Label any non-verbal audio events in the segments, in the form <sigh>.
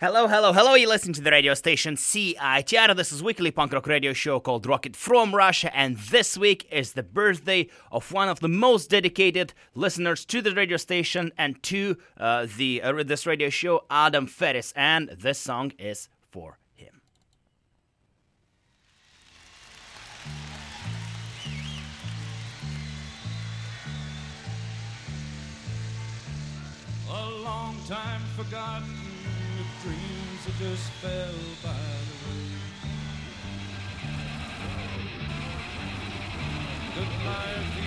Hello, hello, hello. You're listening to the radio station CITR. This is weekly punk rock radio show called Rocket from Russia, and this week is the birthday of one of the most dedicated listeners to the radio station and to uh, the uh, this radio show, Adam Ferris, and this song is for him. A long time forgotten, just fell by the way. The life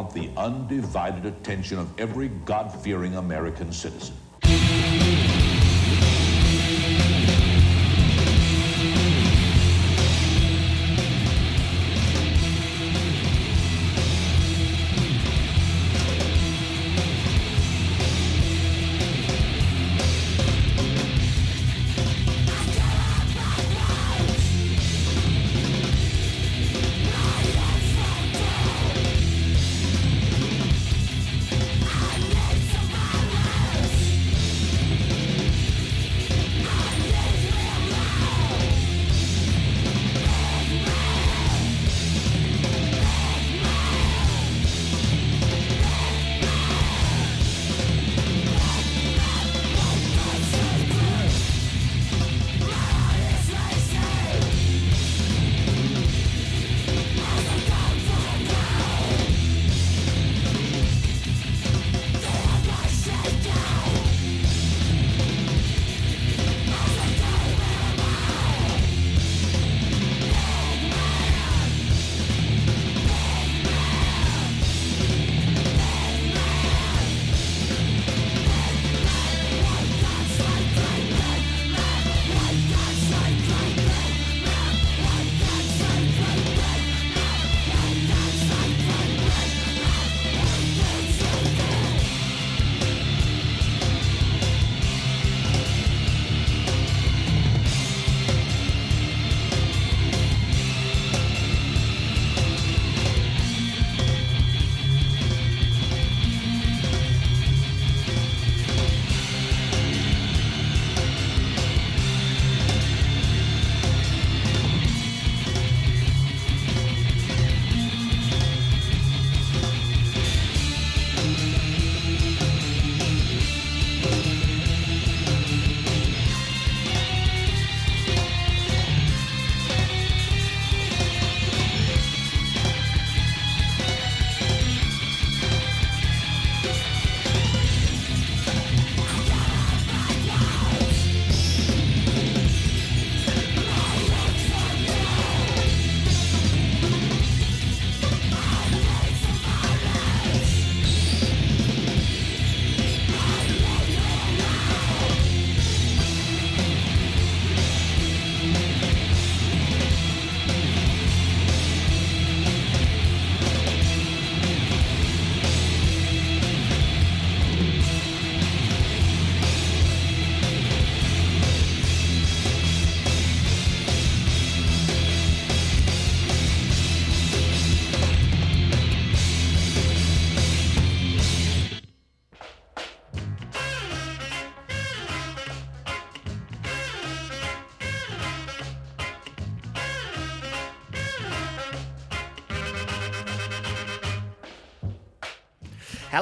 want the undivided attention of every God fearing American citizen.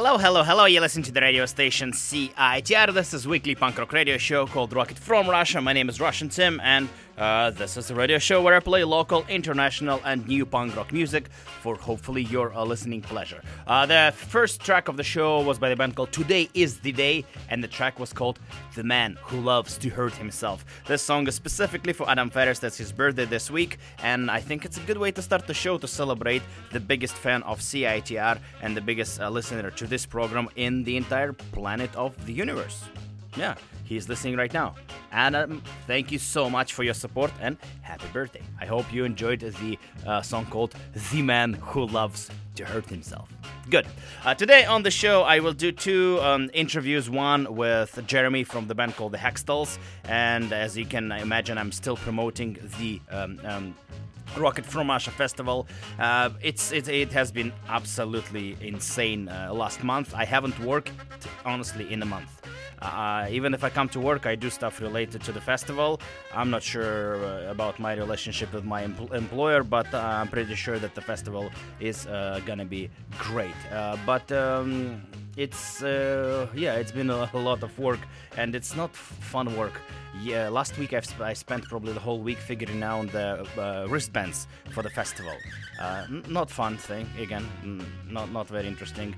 Hello, hello, hello. You're listening to the radio station CITR. This is weekly punk rock radio show called Rocket from Russia. My name is Russian Tim, and Uh, this is a radio show where I play local, international, and new punk rock music for hopefully your uh, listening pleasure. Uh, the first track of the show was by the band called Today Is the Day, and the track was called The Man Who Loves to Hurt Himself. This song is specifically for Adam Ferris, that's his birthday this week, and I think it's a good way to start the show to celebrate the biggest fan of CITR and the biggest uh, listener to this program in the entire planet of the universe. Yeah, he's listening right now. Adam, thank you so much for your support and happy birthday. I hope you enjoyed the uh, song called The Man Who Loves to Hurt Himself. Good. Uh, today on the show, I will do two um, interviews one with Jeremy from the band called the Hextalls, and as you can imagine, I'm still promoting the. Um, um, Rocket from Russia festival. Uh, it's it, it has been absolutely insane uh, last month. I haven't worked honestly in a month. Uh, even if I come to work, I do stuff related to the festival. I'm not sure uh, about my relationship with my empl- employer, but uh, I'm pretty sure that the festival is uh, gonna be great. Uh, but um, it's uh, yeah, it's been a, lot of work, and it's not fun work. Yeah, last week sp- I spent probably the whole week figuring out the wristbands for the festival. N- not fun thing again, not not very interesting.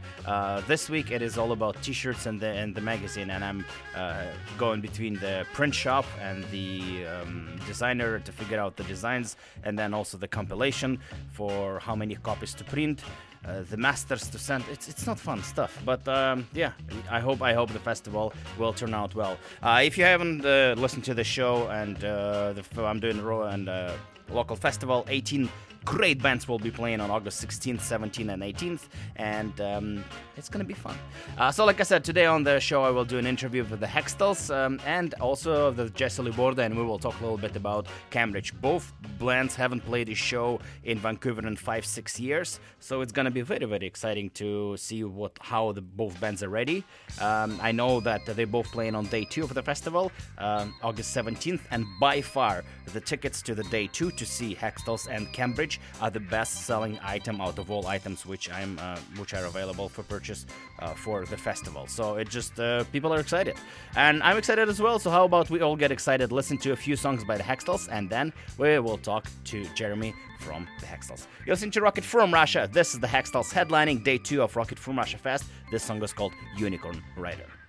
this week it is all about T-shirts and the and the magazine, and I'm uh, going between the print shop and the um, designer to figure out the designs, and then also the compilation for how many copies to print. Uh, the masters to send. It's it's not fun stuff, but um, yeah, I hope I hope the festival will turn out well. Uh, if you haven't uh, listened to the show and uh, the, I'm doing raw and uh, local festival 18 great bands will be playing on August 16th, 17th, and 18th, and um, it's gonna be fun. Uh, so, like I said, today on the show I will do an interview with the Hextalls um, and also the Jesse LeBourdais, and we will talk a little bit about Cambridge. Both bands haven't played a show in Vancouver in five, six years, so it's gonna be very, very exciting to see what how the both bands are ready. Um, I know that they're both playing on day two of the festival, um, August 17th, and by far the tickets to the day two to see Hextalls and Cambridge are the best-selling item out of all items which I'm uh, which are available for purchase uh, for the festival. So it just uh, people are excited, and I'm excited as well. So how about we all get excited, listen to a few songs by the Hextalls, and then we will talk to Jeremy from the Hextalls. You're listening to Rocket from Russia. This is the Hextalls headlining day two of Rocket from Russia Fest. This song is called Unicorn Rider.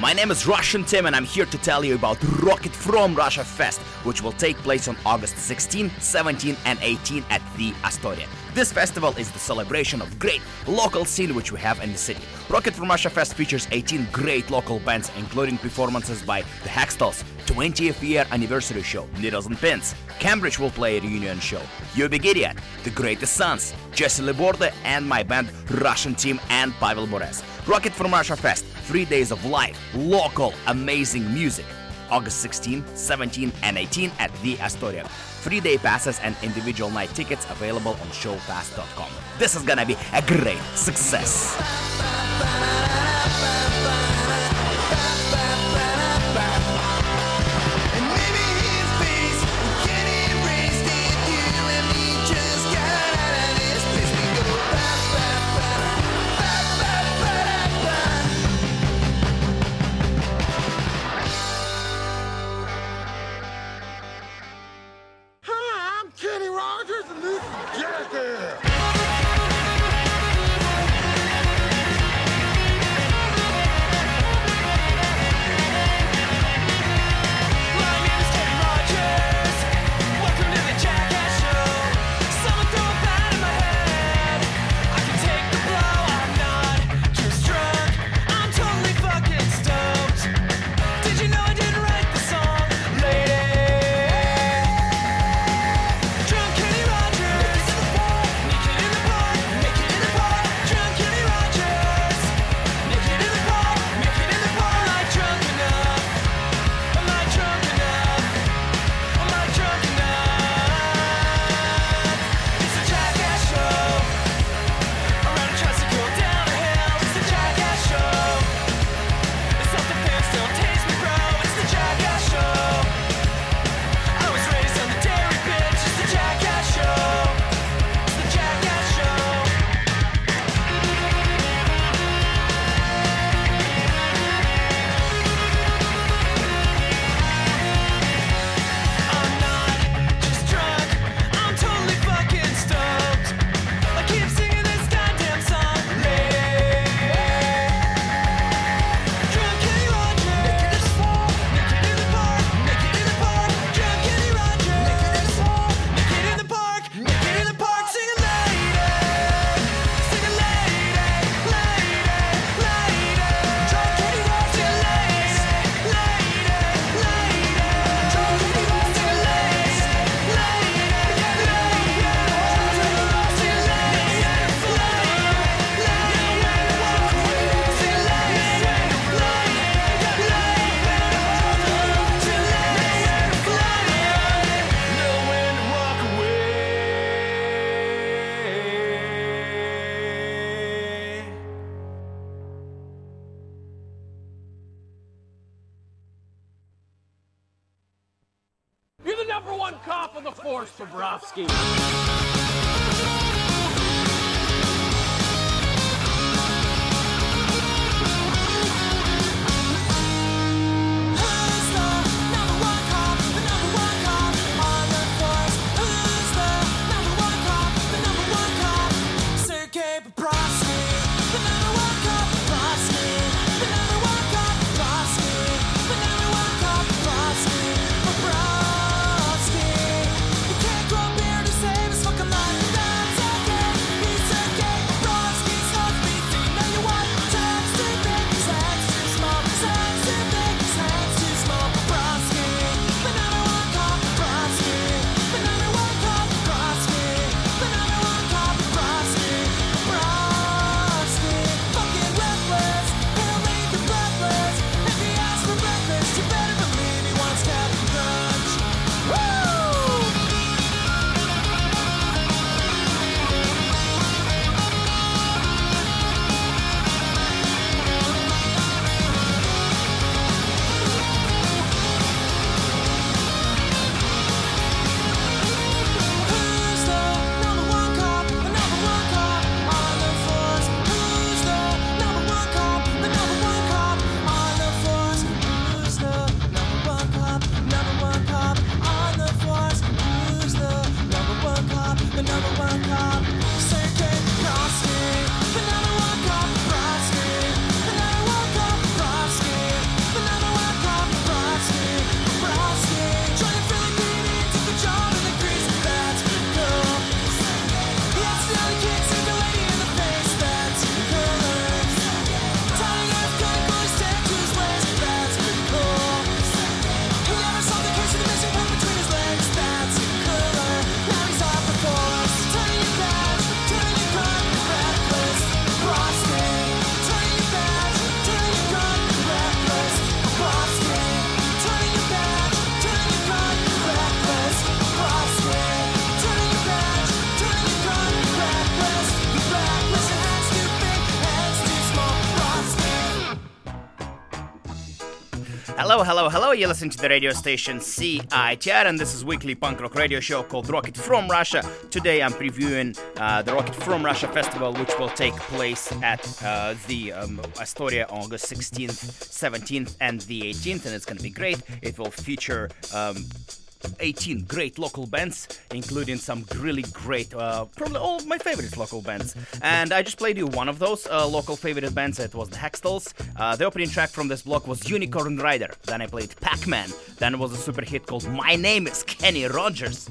My name is Russian Tim, and I'm here to tell you about Rocket from Russia Fest, which will take place on August 16, 17, and 18 at the Astoria. This festival is the celebration of great local scene which we have in the city. Rocket from Russia Fest features 18 great local bands, including performances by the Hextalls, 20th year anniversary show, Needles and Pins. Cambridge will play a reunion show, Yubi Gideon, The Greatest Sons, Jesse LeBourdais, and my band Russian Tim and Pavel Bures. Rocket from Russia Fest. Three days of live, local, amazing music. August 16, 17, and 18 at the Astoria. Three-day passes and individual night tickets available on showpass.com. This is gonna be a great success. Boris Bobrovsky. You're listening to the radio station CITR, and this is weekly punk rock radio show called Rocket from Russia. Today I'm previewing uh, the Rocket from Russia festival, which will take place at uh, the um, Astoria on August 16th, 17th, and the 18th, and it's going to be great. It will feature. Um, 18 great local bands, including some really great, uh, probably all my favorite local bands. And I just played you one of those uh, local favorite bands. It was the Hextalls. Uh, the opening track from this block was Unicorn Rider. Then I played Pac-Man. Then it was a super hit called My Name is Kenny Rogers.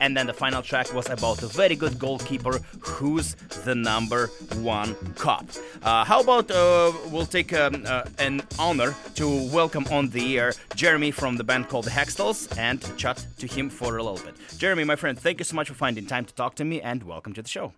And then the final track was about a very good goalkeeper who's the number one cop. Uh, how about uh, we'll take um, uh, an honor to welcome on the air Jeremy from the band called the Hextalls and to him for a little bit. Jeremy, my friend, thank you so much for finding time to talk to me and welcome to the show.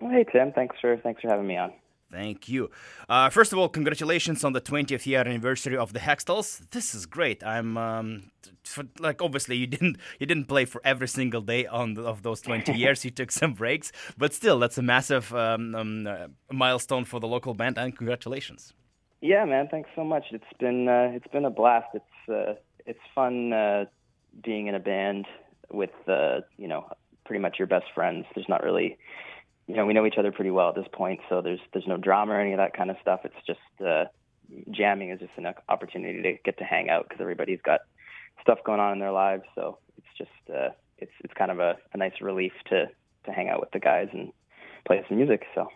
Hey Tim, thanks for thanks for having me on. Thank you. Uh, first of all, congratulations on the 20th year anniversary of the Hextalls. This is great. I'm um, for, like obviously you didn't you didn't play for every single day on the, of those 20 <laughs> years. You took some breaks, but still, that's a massive um, um, uh, milestone for the local band. And congratulations. Yeah, man, thanks so much. It's been uh, it's been a blast. It's uh, it's fun uh, being in a band with uh, you know pretty much your best friends. There's not really you know we know each other pretty well at this point, so there's there's no drama or any of that kind of stuff. It's just uh, jamming is just an opportunity to get to hang out because everybody's got stuff going on in their lives. So it's just uh, it's it's kind of a, a nice relief to to hang out with the guys and play some music. So.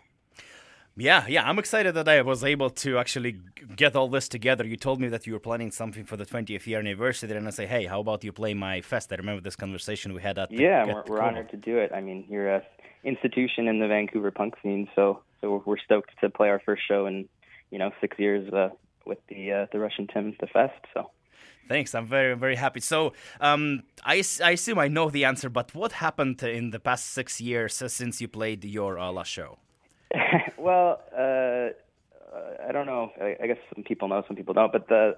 Yeah, yeah, I'm excited that I was able to actually get all this together. You told me that you were planning something for the 20th year anniversary, and I say, hey, how about you play my fest? I remember this conversation we had at the, Yeah, we're, we're honored to do it. I mean, you're a institution in the Vancouver punk scene, so so we're, we're stoked to play our first show in you know six years uh, with the uh, the Russian Tim the Fest. So Thanks, I'm very very happy. So, um, I, I assume I know the answer, but what happened in the past six years uh, since you played your uh, last show? <laughs> well, uh, I don't know. I, guess some people know, some people don't. But the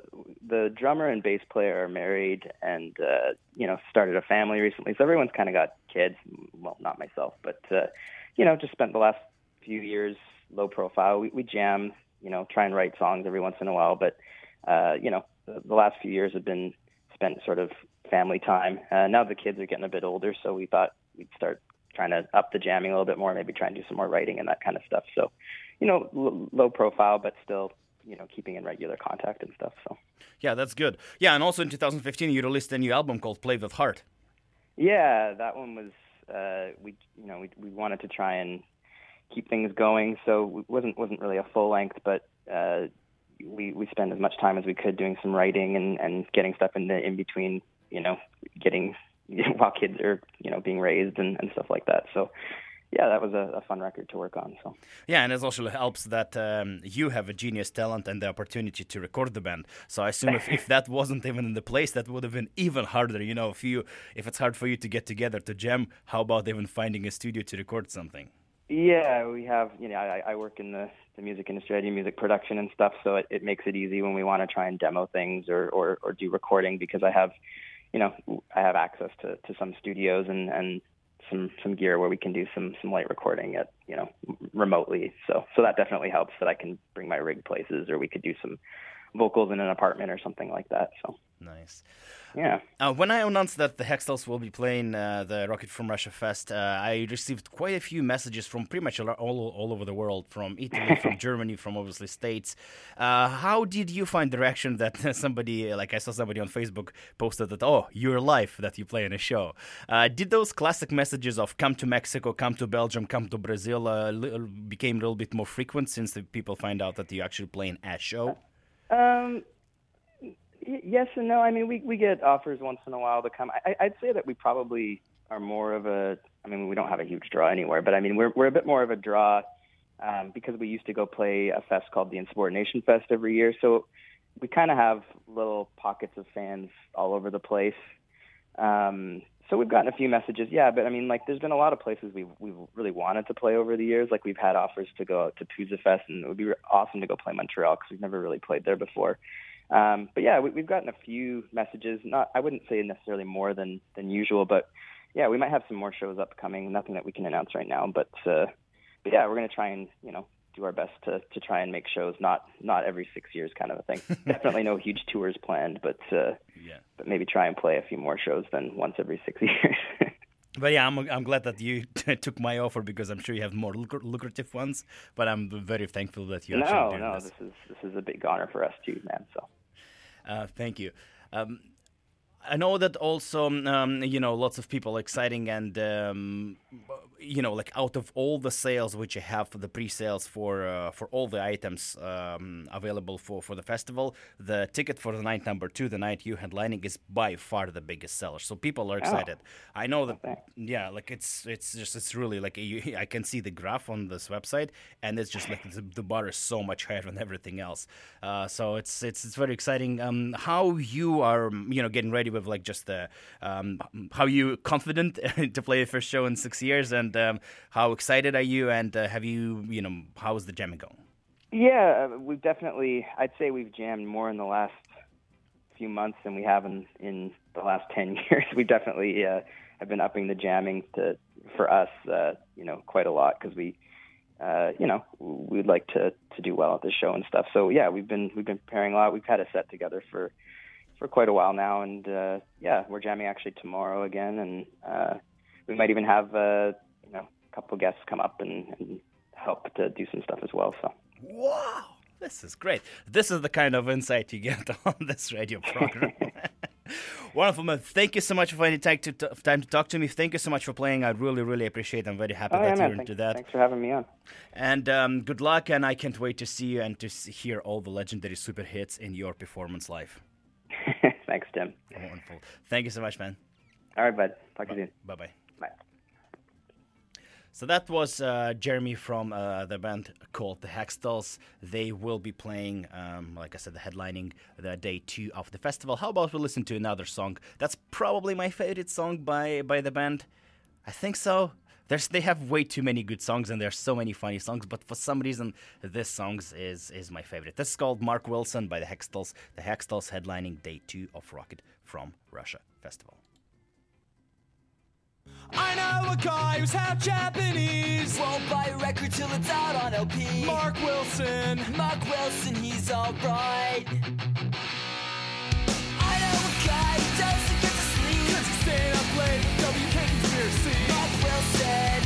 the drummer and bass player are married, and uh, you know, started a family recently. So everyone's kind of got kids. Well, not myself, but uh, you know, just spent the last few years low profile. We, we jam, you know, try and write songs every once in a while. But uh, you know, the, the last few years have been spent sort of family time. Uh, now the kids are getting a bit older, so we thought we'd start trying to up the jamming a little bit more, maybe try and do some more writing and that kind of stuff. So, you know, l- low profile, but still, you know, keeping in regular contact and stuff. So, Yeah, that's good. Yeah, and also in 2015 you released a new album called Play with Heart. yeah, that one was uh, we, you know, we we wanted to try and keep things going, so it wasn't wasn't really a full length, but uh, we we spent as much time as we could doing some writing and and getting stuff in the in between, you know, getting <laughs> while kids are you know being raised and and stuff like that. So. Yeah, that was a, a fun record to work on. So Yeah, and it also helps that um, you have a genius talent and the opportunity to record the band. So I assume if, if <laughs> that wasn't even in the place, that would have been even harder. You know, if you if it's hard for you to get together to jam, how about even finding a studio to record something? Yeah, we have. You know, I, I work in the, the music industry. I do music production and stuff, so it, it makes it easy when we want to try and demo things or, or, or do recording because I have, you know, I have access to, to some studios and, and some some gear where we can do some some light recording at you know remotely. So so that definitely helps that I can bring my rig places or we could do some vocals in an apartment or something like that. So Nice. yeah. Uh, when I announced that the Hextalls will be playing uh, the Rocket from Russia Fest, uh, I received quite a few messages from pretty much all, all, all over the world, from Italy, <laughs> from Germany, from obviously States. Uh, how did you find the reaction that <laughs> somebody, like I saw somebody on Facebook posted that, oh, you're live, that you play in a show. Uh, did those classic messages of come to Mexico, come to Belgium, come to Brazil uh, li- became a little bit more frequent since the people find out that you actually play in a show? Um, y- yes and no. I mean, we we get offers once in a while to come. I, I'd say that we probably are more of a. I mean, we don't have a huge draw anywhere, but I mean, we're we're a bit more of a draw um, because we used to go play a fest called the Insubordination Fest every year. So we kind of have little pockets of fans all over the place. Um, so we've gotten a few messages, yeah, but I mean, like, there's been a lot of places we've we've really wanted to play over the years. Like, we've had offers to go out to Pouzza Fest, and it would be awesome to go play Montreal because we've never really played there before. Um, but yeah, we, we've gotten a few messages. Not, I wouldn't say necessarily more than than usual, but yeah, we might have some more shows upcoming. Nothing that we can announce right now, but uh, but yeah, we're gonna try and you know do our best to to try and make shows not not every six years kind of a thing. <laughs> Definitely no huge tours planned, but uh, Yeah. but maybe try and play a few more shows than once every six <laughs> years. But yeah, I'm, I'm glad that you <laughs> took my offer because I'm sure you have more lucra- lucrative ones. But I'm very thankful that you're no, actually no, this. this is this is a big honor for us too, man. So. Uh, thank you. Um, I know that also, um, you know, lots of people are exciting and, um, you know, like out of all the sales which you have for the pre-sales for uh, for all the items um, available for, for the festival, the ticket for the night number two, the night you headlining, is by far the biggest seller. So people are excited. I know that, thanks. yeah, like it's it's just it's really like you, <laughs> I can see the graph on this website, and it's just like the, the bar is so much higher than everything else. Uh, so it's it's it's very exciting. Um, how you are, you know, getting ready with like just the um, how you confident <laughs> to play the first show in six years, and um, how excited are you, and uh, have you, you know, how is the jamming going? Yeah, uh, we've definitely. I'd say we've jammed more in the last few months than we have in in the last ten <laughs> years. We definitely uh, have been upping the jamming to for us, uh, you know, quite a lot because we, uh, you know, we'd like to to do well at the show and stuff. So yeah, we've been we've been preparing a lot. We've had a set together for for quite a while now, and uh, yeah, we're jamming actually tomorrow again, and uh, we might even have uh, you know a couple guests come up and, and help to do some stuff as well. So. Wow, this is great. This is the kind of insight you get <laughs> on this radio program. <laughs> Wonderful, man. Thank you so much for finding time to, t- time to talk to me. Thank you so much for playing. I really, really appreciate it. I'm very happy Oh, that yeah, you're man. into Thanks, that. thanks for having me on. And um, good luck, and I can't wait to see you and to hear all the legendary super hits in your performance live. <laughs> thanks, Tim. Wonderful. Thank you so much, man. All right, bud. Talk to you soon. Bye bye. Bye. So that was uh, Jeremy from uh, the band called the Hextalls. They will be playing, um, like I said, the headlining the day two of the festival. How about we listen to another song? That's probably my favorite song by by the band. I think so. There's they have way too many good songs and there's so many funny songs, but for some reason this song is is my favorite. This is called Mark Wilson by the Hextalls. The Hextalls headlining day two of Rocket from Russia Festival. I know a guy who's half Japanese. Won't buy a record till it's out on LP. Mark Wilson. Mark Wilson, he's alright. I know a guy who doesn't get to sleep. Cause he's staying up late. WK Conspiracy. Mark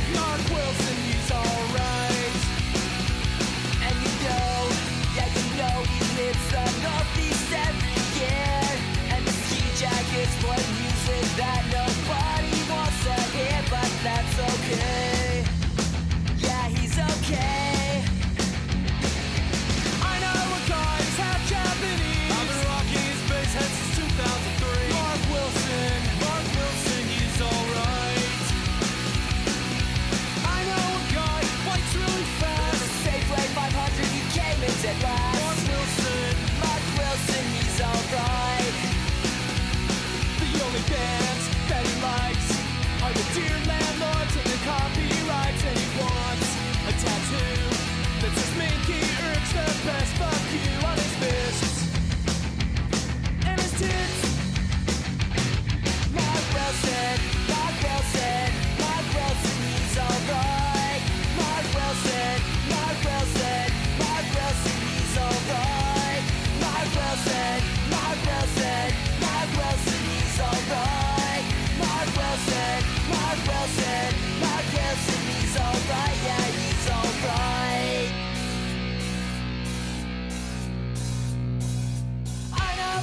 copyrights, and he wants a tattoo that says Mickey Urge the best. Fuck you on his and his tits. Wilson, Mark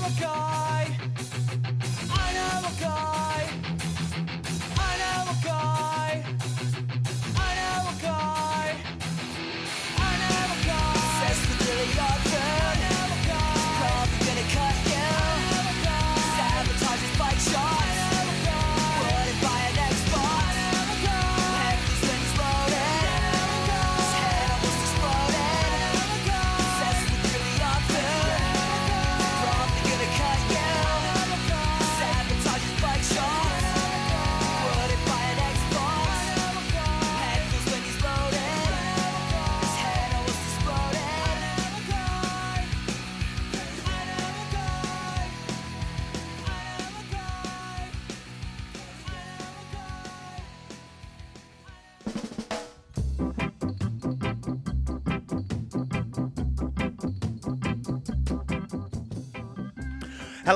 I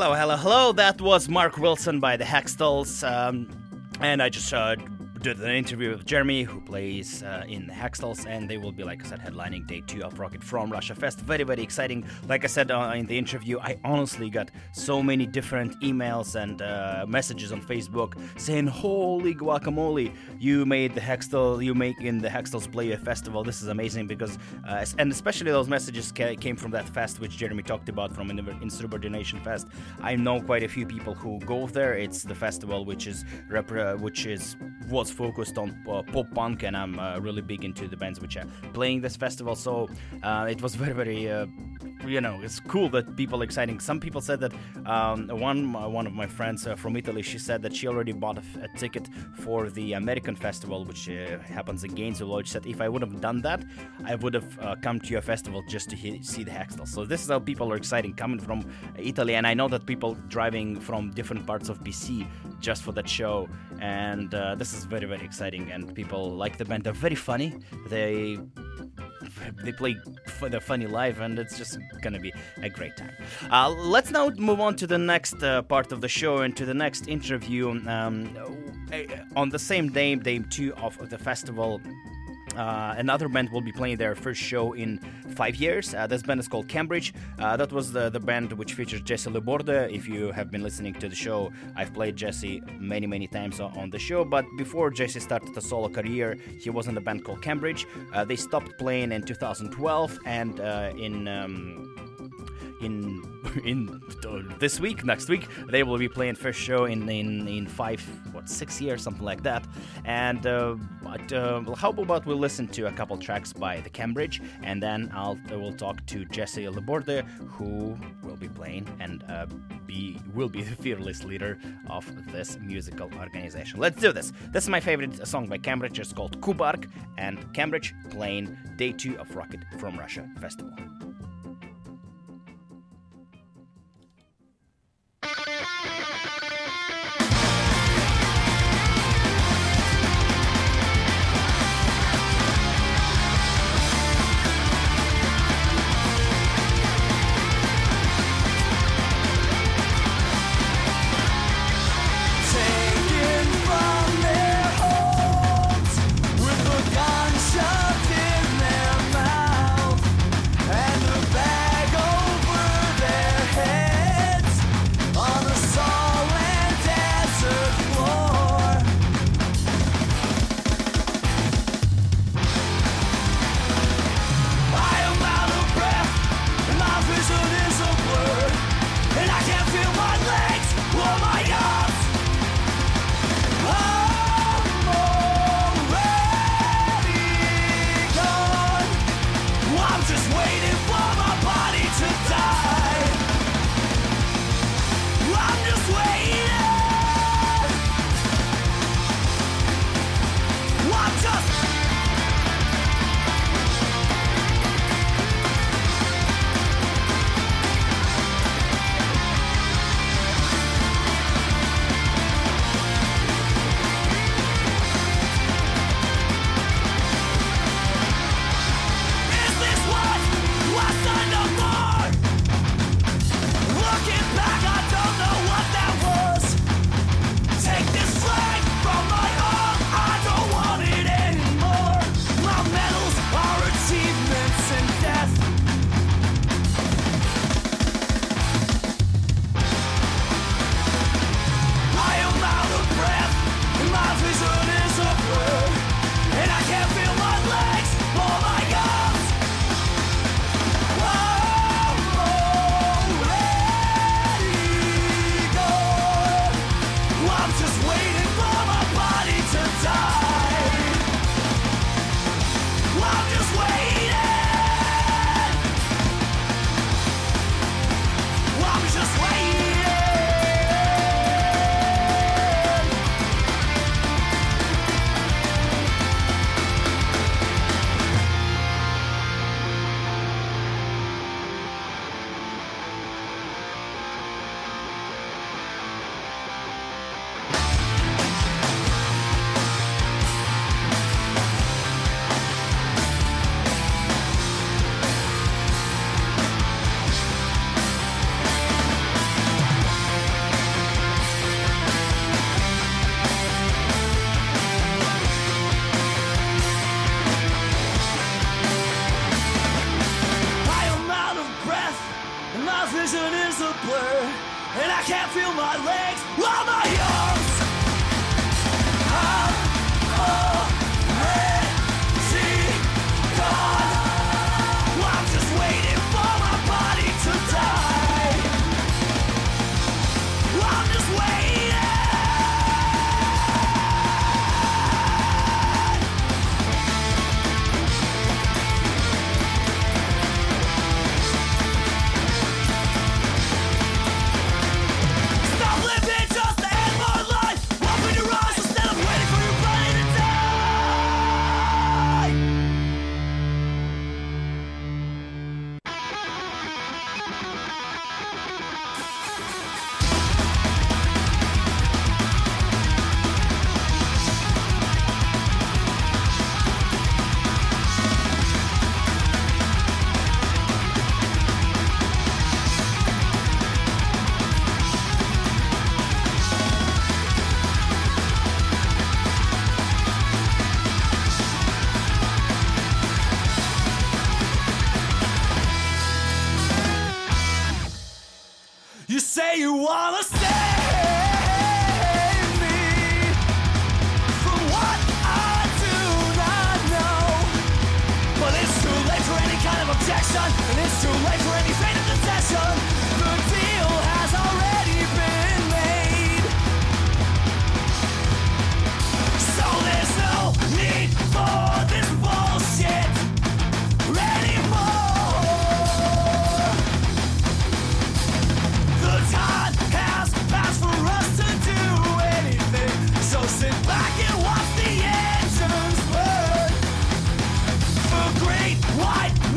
Hello, hello, hello. That was Mark Wilson by the Hextalls. Um, and I just uh, did an interview with Jeremy, who plays uh, in the Hextalls, and they will be, like I said, headlining day two of Rocket from Russia Fest. Very, very exciting. Like I said uh, in the interview, I honestly got so many different emails and uh, messages on Facebook saying, "Holy guacamole! You made the Hextall, you make in the Hextalls Play Festival. This is amazing!" Because, uh, and especially those messages ca- came from that fest which Jeremy talked about from Insubordination Fest. I know quite a few people who go there. It's the festival which is rep- which is was focused on uh, pop punk, and I'm uh, really big into the bands which are playing this festival. So uh, it was very, very, uh, you know, it's cool that people are exciting. Some people said that um, one uh, one of my friends uh, from Italy, she said that she already bought a ticket for the American festival, which uh, happens in Gainesville. She said if I would have done that, I would have come to your festival just to he- see the Hextall. So this is how people are exciting coming from Italy, and I know that people driving from different parts of BC just for that show, and uh, this is very very exciting. And people like the band. They're very funny. They they play f- the funny live, and it's just gonna be a great time. Uh, let's now move on to the next uh, part of the show and to the next interview. Um, uh, on the same day, day two of the festival. Uh, another band will be playing their first show in five years. Uh, this band is called Cambridge. Uh, that was the, the band which features Jesse LeBourdais. If you have been listening to the show, I've played Jesse many, many times on, the show. But before Jesse started a solo career, he was in a band called Cambridge. Uh, they stopped playing in 2012, and uh, in um, in <laughs> in this week, next week, they will be playing first show in in in five, what six years, something like that. And uh, but uh, well, how about we listen to a couple tracks by the Cambridge, and then I'll I will talk to Jesse LeBourdais, who will be playing and uh, be will be <laughs> the fearless leader of this musical organization. Let's do this. This is my favorite song by Cambridge. It's called Kubark, and Cambridge playing day two of Rocket from Russia festival. Legs. Or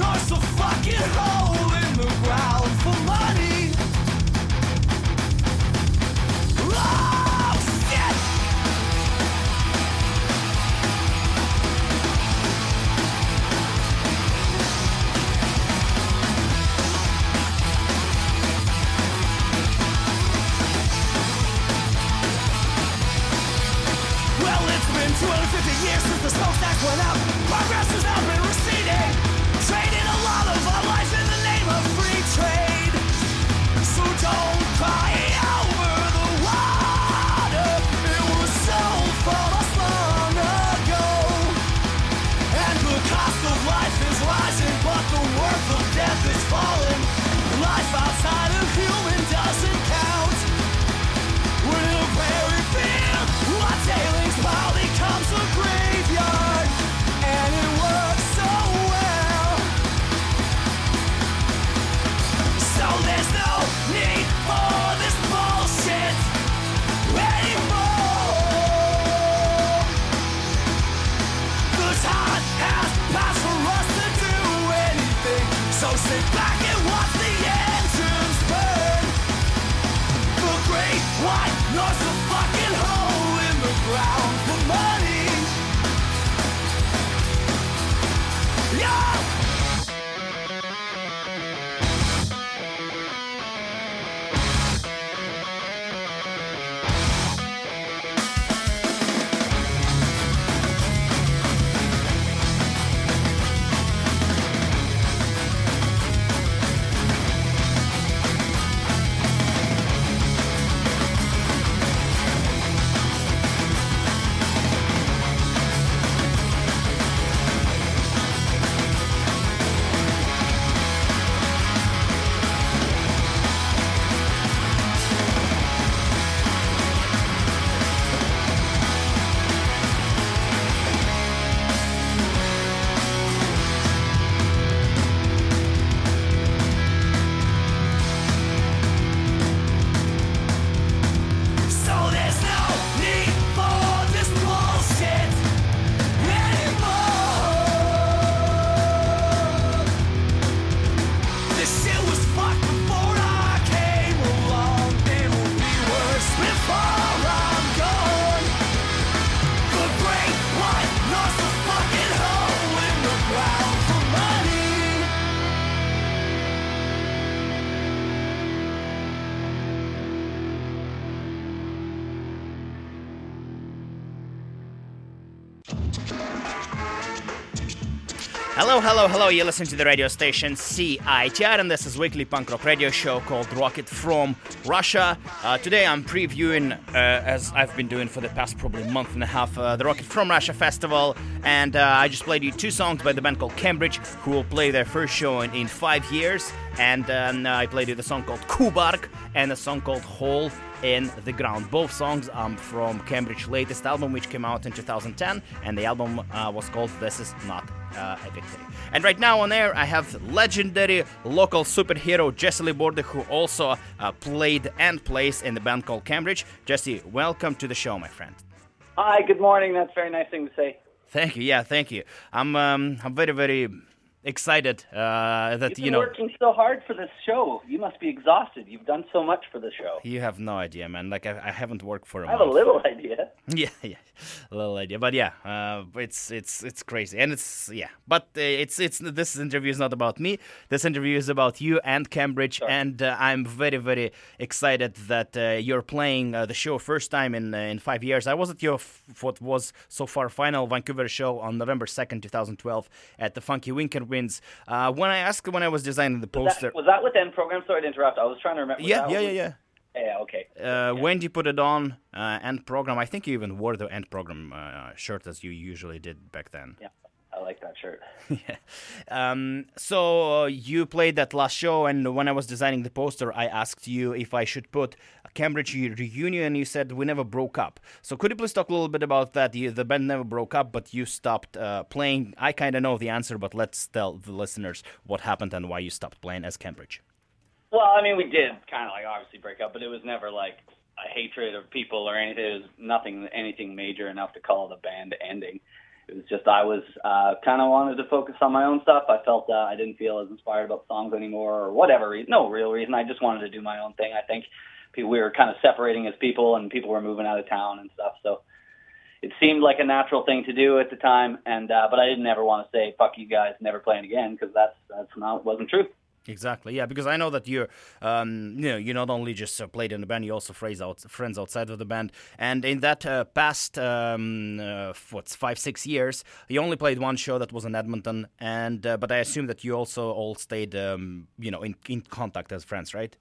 north's a fucking hole Hello, hello. You're listening to the radio station CITR, and this is weekly punk rock radio show called Rocket from Russia. Uh, today I'm previewing, uh, as I've been doing for the past probably month and a half, uh, the Rocket from Russia festival, and uh, I just played you two songs by the band called Cambridge, who will play their first show in, in five years, and um, I played you the song called Kubark and a song called Hole in the Ground. Both songs are from Cambridge's latest album, which came out in 2010, and the album uh, was called This Is Not uh, a Victory. And right now on air, I have legendary local superhero Jesse LeBourdais, who also uh, played and plays in the band called Cambridge. Jesse, welcome to the show, my friend. Hi, good morning. That's a very nice thing to say. Thank you. Yeah, thank you. I'm um, I'm very very excited uh, that You've you know working so hard for this show. You must be exhausted. You've done so much for the show. you have no idea, man. Like I, I haven't worked for a I have a little idea. <laughs> Yeah, yeah, little idea, but yeah, uh, it's it's it's crazy, and it's yeah, but uh, it's it's this interview is not about me. This interview is about you and Cambridge, and uh, I'm very very excited that uh, you're playing uh, the show first time in uh, in five years. I was at your f- what was so far final Vancouver show on November second, 2012, at the Funky Winker Winds. Uh, when I asked when I was designing the Was poster, that, was that with End Program? Sorry to interrupt. I was trying to remember. was yeah, yeah, yeah, yeah. Yeah, okay. Uh, when you put it on uh, end program, I think you even wore the end program uh, shirt as you usually did back then. Yeah, I like that shirt. <laughs> yeah. Um, so uh, you played that last show, and when I was designing the poster, I asked you if I should put a Cambridge reunion, and you said we never broke up. So could you please talk a little bit about that? You, the band never broke up, but you stopped uh, playing. I kind of know the answer, but let's tell the listeners what happened and why you stopped playing as Cambridge. Well, I mean, we did kind of like obviously break up, but it was never like a hatred of people or anything. It was nothing, anything major enough to call the band ending. It was just I was uh, kind of wanted to focus on my own stuff. I felt uh, I didn't feel as inspired about songs anymore, or whatever reason. No real reason. I just wanted to do my own thing. I think we were kind of separating as people, and people were moving out of town and stuff. So it seemed like a natural thing to do at the time. And uh, but I didn't ever want to say "fuck you guys, never playing again" because that's that's not wasn't true. Exactly, yeah, because I know that you're, um, you know, you not only just uh, played in the band, you also phrase out friends outside of the band. And in that uh, past, um, uh, what's five, six years, you only played one show that was in Edmonton. And uh, but I assume that you also all stayed, um, you know, in in contact as friends, right?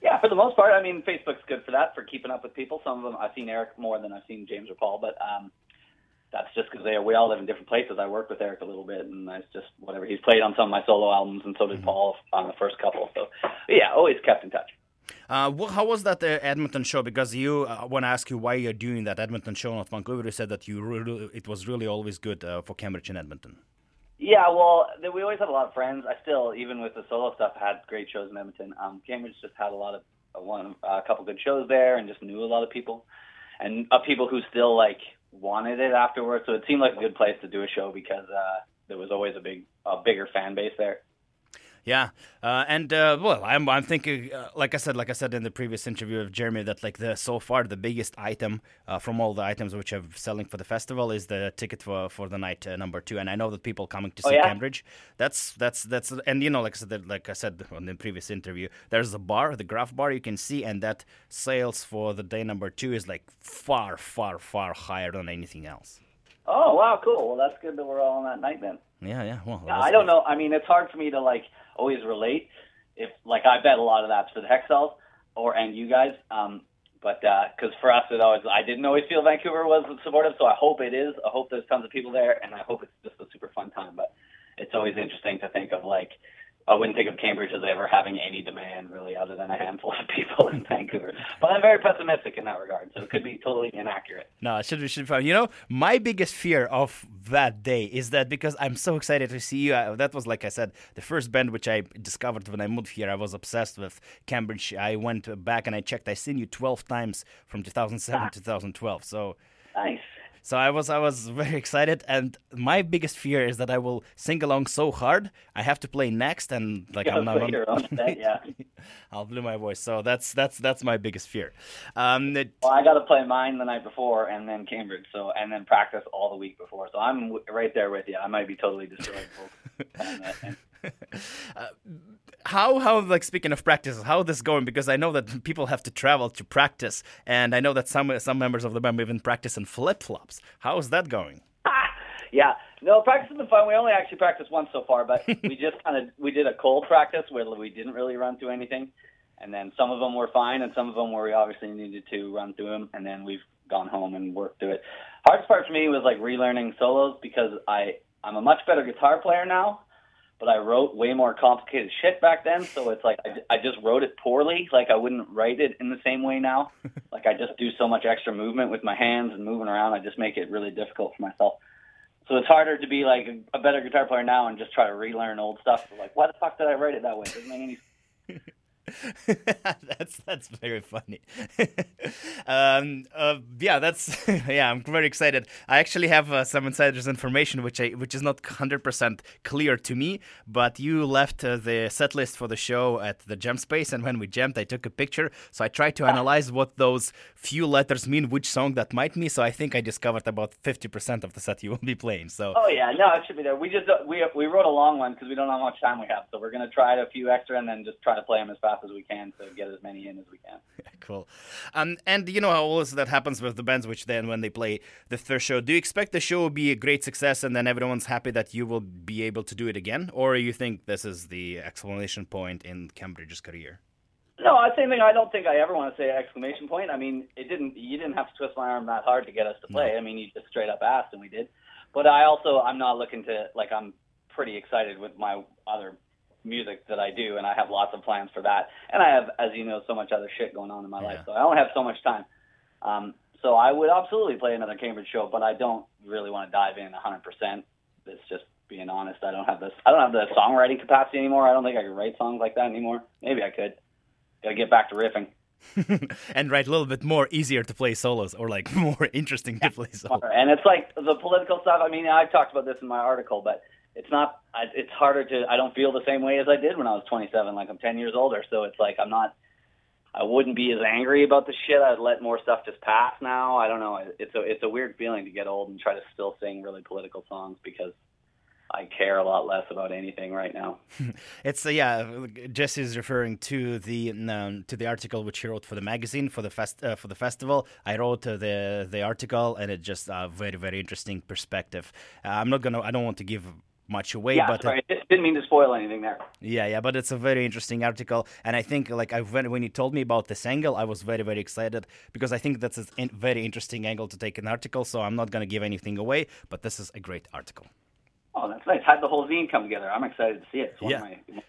Yeah, for the most part. I mean, Facebook's good for that, for keeping up with people. Some of them, I've seen Eric more than I've seen James or Paul, but um, that's just because we all live in different places. I worked with Eric a little bit, and that's just whatever. He's played on some of my solo albums, and so did Paul on the first couple. So, yeah, always kept in touch. Uh, wh- how was that uh, Edmonton show? Because you, uh, when I asked you why you're doing that Edmonton show, not Vancouver, you said that you really, it was really always good uh, for Cambridge and Edmonton. Yeah, well, we always have a lot of friends. I still, even with the solo stuff, had great shows in Edmonton. Um, Cambridge just had a lot of uh, one, a couple good shows there, and just knew a lot of people, and uh, people who still like wanted it afterwards. So it seemed like a good place to do a show because uh, there was always a big, a bigger fan base there. Yeah, uh, and uh, well, I'm I'm thinking, uh, like I said, like I said in the previous interview of Jeremy, that like the so far the biggest item uh, from all the items which are selling for the festival is the ticket for for the night uh, number two, and I know that people coming to Oh, see yeah? Cambridge. That's that's that's, and you know, like I said, like I said on the previous interview, there's a bar, the Graph Bar, you can see, and that sales for the day number two is like far, far, far higher than anything else. Oh wow, cool. Well, that's good that we're all on that night then. Yeah, yeah. Well, Yeah, I don't good. know. I mean, it's hard for me to like always relate. If like I bet a lot of that's for the Hextalls or and you guys. Um, but because for us, it always I didn't always feel Vancouver was supportive, so I hope it is. I hope there's tons of people there, and I hope it's just a super fun time. But it's always interesting to think of like I wouldn't think of Cambridge as ever having any demand really, other than a handful of people in Vancouver. But I'm very pessimistic in that regard, so it could be totally inaccurate. No, it should be should be fun. You know, my biggest fear of that day is that because I'm so excited to see you. Uh, that was like I said, the first band which I discovered when I moved here. I was obsessed with Cambridge. I went back and I checked. I seen you 12 times from 2007 to 2012. So. Nice. So I was I was <laughs> very excited, and my biggest fear is that I will sing along so hard I have to play next, and like I'm not. your own set, yeah. <laughs> I'll lose my voice. So that's that's that's my biggest fear. Um, it- Well, I got to play mine the night before and then Cambridge, so and then practice all the week before. So I'm w- right there with you. I might be totally destroyed. <laughs> on end. <laughs> how how like speaking of practice, how this going? Because I know that people have to travel to practice, and I know that some some members of the band even practice in flip flops. How is that going? <laughs> yeah, No, practice has been fun. We only actually practiced once so far, but we <laughs> just kind of we did a cold practice where we didn't really run through anything, and then some of them were fine, and some of them where we obviously needed to run through them, and then we've gone home and worked through it. Hardest part for me was like relearning solos because I I'm a much better guitar player now, but I wrote way more complicated shit back then, so it's like I, I just wrote it poorly. Like I wouldn't write it in the same way now. <laughs> like I just do so much extra movement with my hands and moving around. I just make it really difficult for myself. So it's harder to be like a better guitar player now and just try to relearn old stuff. Like, why the fuck did I write it that way? It doesn't make any <laughs> that's that's very funny. <laughs> um, uh, yeah, that's <laughs> yeah. I'm very excited. I actually have uh, some insiders information which I which is not hundred percent clear to me. But you left uh, the set list for the show at the jam space, and when we jammed, I took a picture. So I tried to analyze what those few letters mean, which song that might be. So I think I discovered about fifty percent of the set you will be playing. So Oh yeah, no, it should be there. We just uh, we we wrote a long one because we don't know how much time we have, so we're gonna try a few extra and then just try to play them as fast as we can to get as many in as we can. <laughs> cool. Um, and you know how always that happens with the bands, which then when they play the first show, do you expect the show will be a great success and then everyone's happy that you will be able to do it again, or you think this is the exclamation point in Cambridge's career? No, I same thing. I don't think I ever want to say exclamation point. I mean, it didn't. You didn't have to twist my arm that hard to get us to play. I mean, you just straight up asked, and we did. But I also, I'm not looking to like. I'm pretty excited with my other music that I do, and I have lots of plans for that. And I have, as you know, so much other shit going on in my life, so I only have so much time. Um, so I would absolutely play another Cambridge show, but I don't really want to dive in 100%. It's just being honest. I don't have this. I don't have the songwriting capacity anymore. I don't think I could write songs like that anymore. Maybe I could. Gotta get back to riffing. <laughs> and write a little bit more easier to play solos or like <laughs> more interesting to play solos. And it's like the political stuff. I mean, I've talked about this in my article, but it's not. I- It's harder to. I don't feel the same way as I did when I was 27. Like I'm 10 years older, so it's like I'm not. I wouldn't be as angry about the shit. I'd let more stuff just pass now. I don't know. It's a it's a weird feeling to get old and try to still sing really political songs because I care a lot less about anything right now. <laughs> It's uh, yeah. Jesse is referring to the um, to the article which he wrote for the magazine for the fest uh, for the festival. I wrote uh, the the article, and it just uh, very very interesting perspective. Uh, I'm not gonna. I don't want to give much away, yeah, but sorry. I didn't mean to spoil anything there. yeah, yeah. But it's a very interesting article, and I think like I when when you told me about this angle, I was very very excited because I think that's a in- very interesting angle to take an article. So I'm not gonna give anything away, but this is a great article. Oh, that's nice. Had the whole zine come together. I'm excited to see it. It's one Yeah.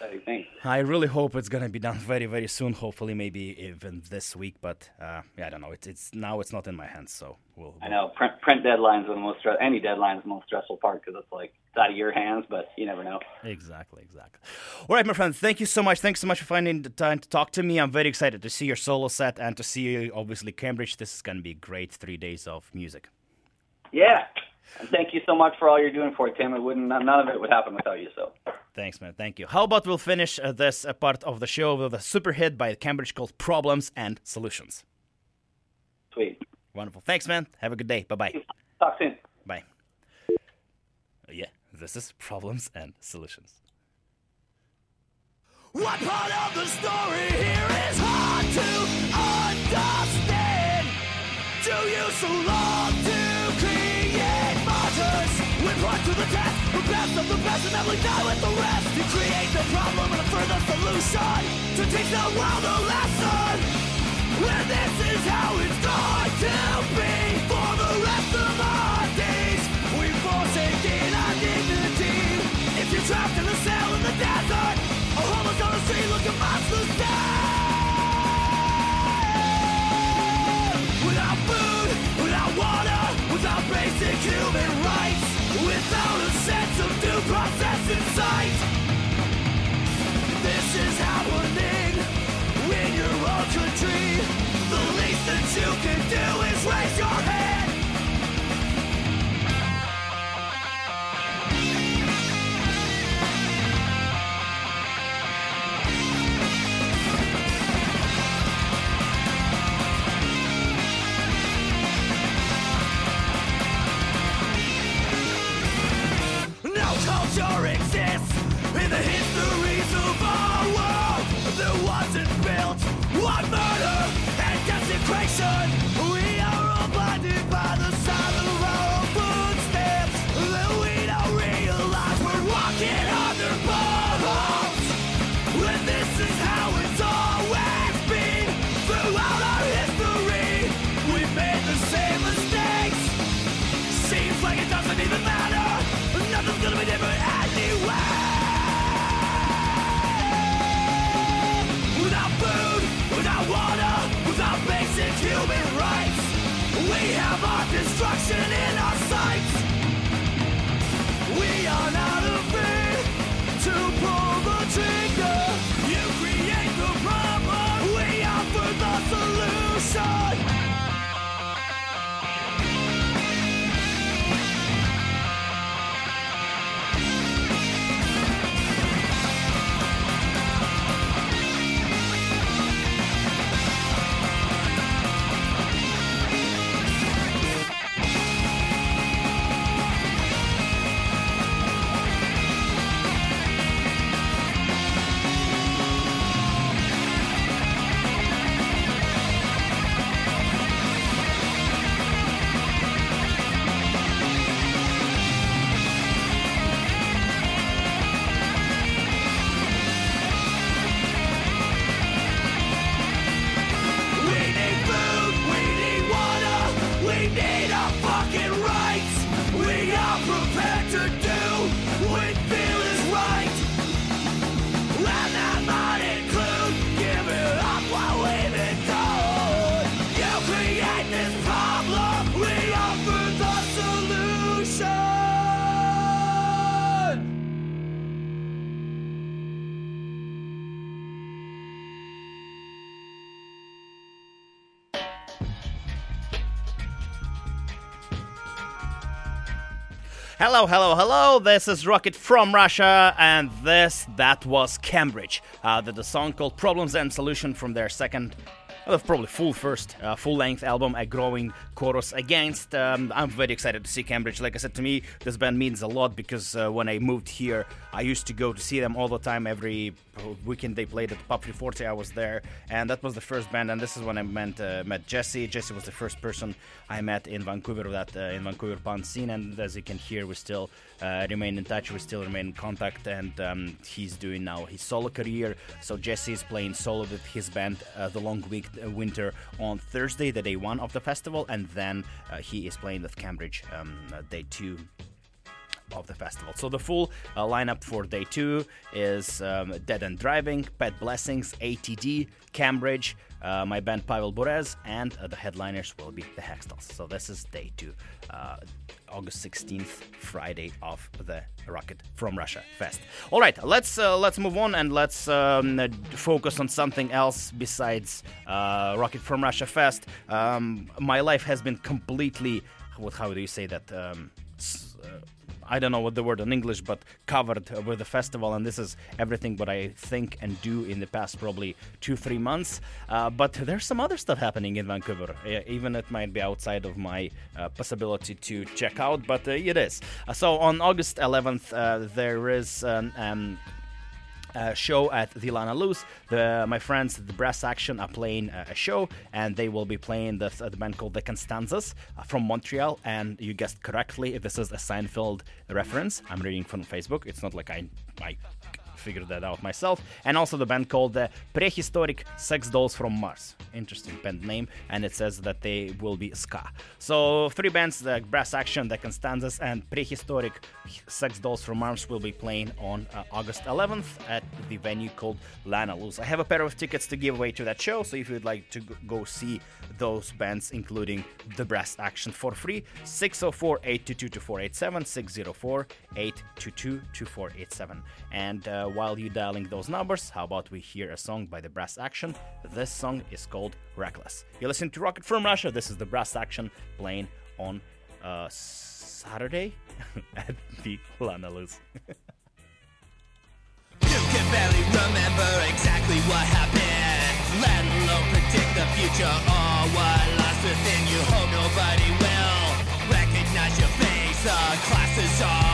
Of my most exciting things. I really hope it's gonna be done very, very soon. Hopefully, maybe even this week. But uh, yeah, I don't know. It's it's now it's not in my hands, so we'll. I know print print deadlines are the most stress. Any deadline is the most stressful part because it's like it's out of your hands, but you never know. Exactly, exactly. All right, my friend. Thank you so much. Thanks so much for finding the time to talk to me. I'm very excited to see your solo set and to see you, obviously Cambridge. This is gonna be great. Three days of music. Yeah, and thank you so much for all you're doing for it, Tim. It wouldn't none of it would happen without you. So Thanks, man. Thank you. How about we'll finish uh, this uh, part of the show with a super hit by Cambridge called "Problems and Solutions." sweet. Wonderful. Thanks, man. Have a good day. Bye bye. Talk soon. Bye. Uh, Yeah, this is Problems and Solutions. What part of the story here is hard to understand? Do you so long to to the test the best of the best and then we die with the rest. You create the problem and a further solution to teach the world a lesson. that you can do is raise your hand. Destruction Hello, hello, hello. This is Rocket from Russia, and this that was Cambridge. Uh, the, the song called "Problems and Solution" from their second, probably full first, uh, full-length album, "A Growing Chorus Against." Um, I'm very excited to see Cambridge. Like I said, to me, this band means a lot because uh, when I moved here, I used to go to see them all the time. Every weekend they played at Pub 340. I was there, and that was the first band. And this is when I met uh, met Jesse. Jesse was the first person I met in Vancouver, that uh, in Vancouver punk scene. And as you can hear, we still uh, remain in touch. We still remain in contact. And um, he's doing now his solo career. So Jesse is playing solo with his band, uh, the Long Week uh, Winter, on Thursday, the day one of the festival, and then uh, he is playing with Cambridge um, day two of the festival. So the full uh, lineup for day two is um, Dead and Driving, Pet Blessings, ATD, Cambridge, uh, my band Pavel Bures, and uh, the headliners will be the Hextalls. So this is day two, uh, August 16th, Friday of the Rocket from Russia Fest. All right, let's uh, let's move on and let's um, focus on something else besides uh, Rocket from Russia Fest. Um, my life has been completely, what how do you say that? Um, uh, I don't know what the word in English, but covered with the festival, and this is everything what I think and do in the past probably two, three months. Uh, but there's some other stuff happening in Vancouver, uh, even it might be outside of my uh, possibility to check out, but uh, it is. Uh, so on August 11th, uh, there is an um, uh, show at the Lanalou's. The my friends, the Brass Action, are playing uh, a show, and they will be playing the, the band called the Constanzas uh, from Montreal. And you guessed correctly, this is a Seinfeld reference. I'm reading from Facebook. It's not like I I figured that out myself. And also the band called the Prehistoric Sex Dolls from Mars. Interesting band name, and it says that they will be ska. So three bands: the Brass Action, the Constanzas, and Prehistoric Sex Dolls from Mars will be playing on uh, August 11th at the venue called Lanalou's. I have a pair of tickets to give away to that show, so if you'd like to go see those bands, including the Brass Action, for free, 604 822 2487, 604 822 2487. And uh, while you dialing those numbers, how about we hear a song by the Brass Action? This song is called Reckless. You listen to Rocket from Russia. This is the Brass Action playing on uh, Saturday <laughs> at the Lana. You can barely remember exactly what happened, let alone predict the future or what lies within you. Hope nobody will recognize your face. The classes are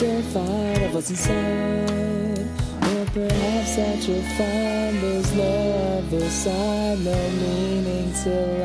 mystified of what's inside. Or perhaps that you'll find there's no other side, no meaning to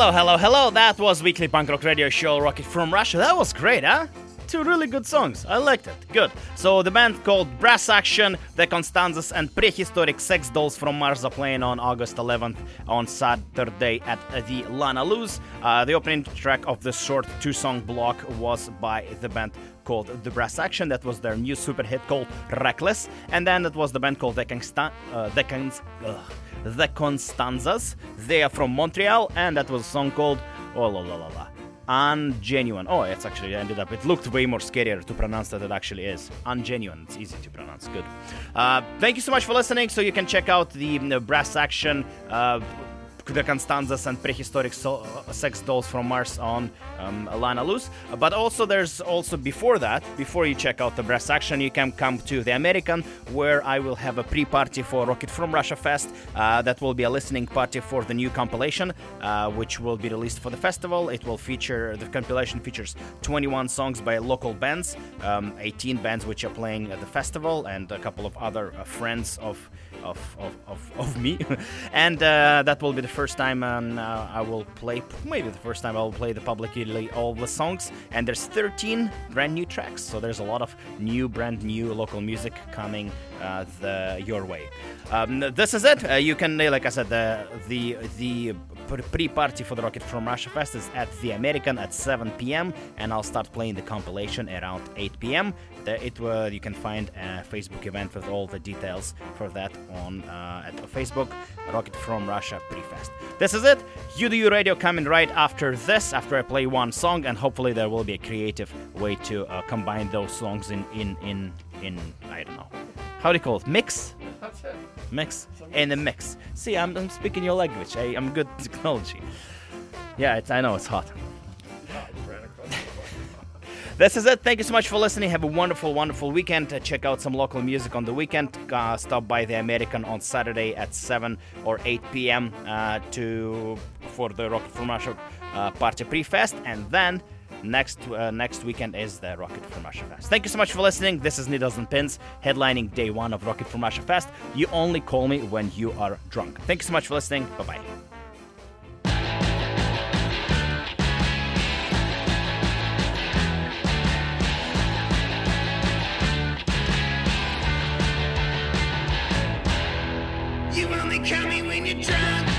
Hello, hello, hello. That was Weekly Punk Rock Radio Show Rocket from Russia. That was great, huh? Two really good songs. I liked it. Good. So the band called Brass Action, The Constanzas, and Prehistoric Sex Dolls from Mars are playing on August 11th on Saturday at the Lanalou's. Uh, the opening track of the short two-song block was by the band called The Brass Action. That was their new super hit called Reckless. And then it was the band called The, Consta- uh, the, Cons- ugh, the Constanzas. They are from Montreal, and that was a song called Oh la la la la. Ungenuine. Oh, it's actually ended up. It looked way more scarier to pronounce than it actually is. Ungenuine. It's easy to pronounce. Good. Uh, thank you so much for listening. So you can check out the, the Brass Action. Uh, the Constanzas and prehistoric so- uh, sex dolls from Mars on um, Lanalou's. But also, there's also before that, before you check out the Brass Action, you can come to the American, where I will have a pre-party for Rocket from Russia Fest. Uh, that will be a listening party for the new compilation, uh, which will be released for the festival. It will feature the compilation features 21 songs by local bands, um, 18 bands which are playing at the festival, and a couple of other uh, friends of of, of, of, me. <laughs> and uh, that will be the first time um, uh, I will play, maybe the first time I will play the publicly all the songs. And there's 13 brand new tracks, so there's a lot of new, brand new local music coming uh, the, your way. Um, this is it. Uh, you can, like I said, the the the pre-party for the Rocket from Russia Fest is at the American at 7 p.m. and I'll start playing the compilation around 8 p.m. It uh, you can find a Facebook event with all the details for that on uh, at Facebook Rocket from Russia Pre-Fest. This is it. UDU Radio coming right after this. After I play one song, and hopefully there will be a creative way to uh, combine those songs in in in in I don't know how do you call it mix. Mix in the mix. See, I'm, I'm speaking your language. I, I'm good technology. Yeah, it's, I know it's hot. <laughs> This is it. Thank you so much for listening. Have a wonderful, wonderful weekend. Uh, check out some local music on the weekend. Uh, stop by the American on Saturday at 7 or 8 p.m. Uh, to for the Rocket from Russia uh, party pre-fest, and then next uh, next weekend is the Rocket from Russia Fest. Thank you so much for listening. This is Needles and Pins, headlining day one of Rocket from Russia Fest. You only call me when you are drunk. Thank you so much for listening. Bye bye. You only call me when you're drunk.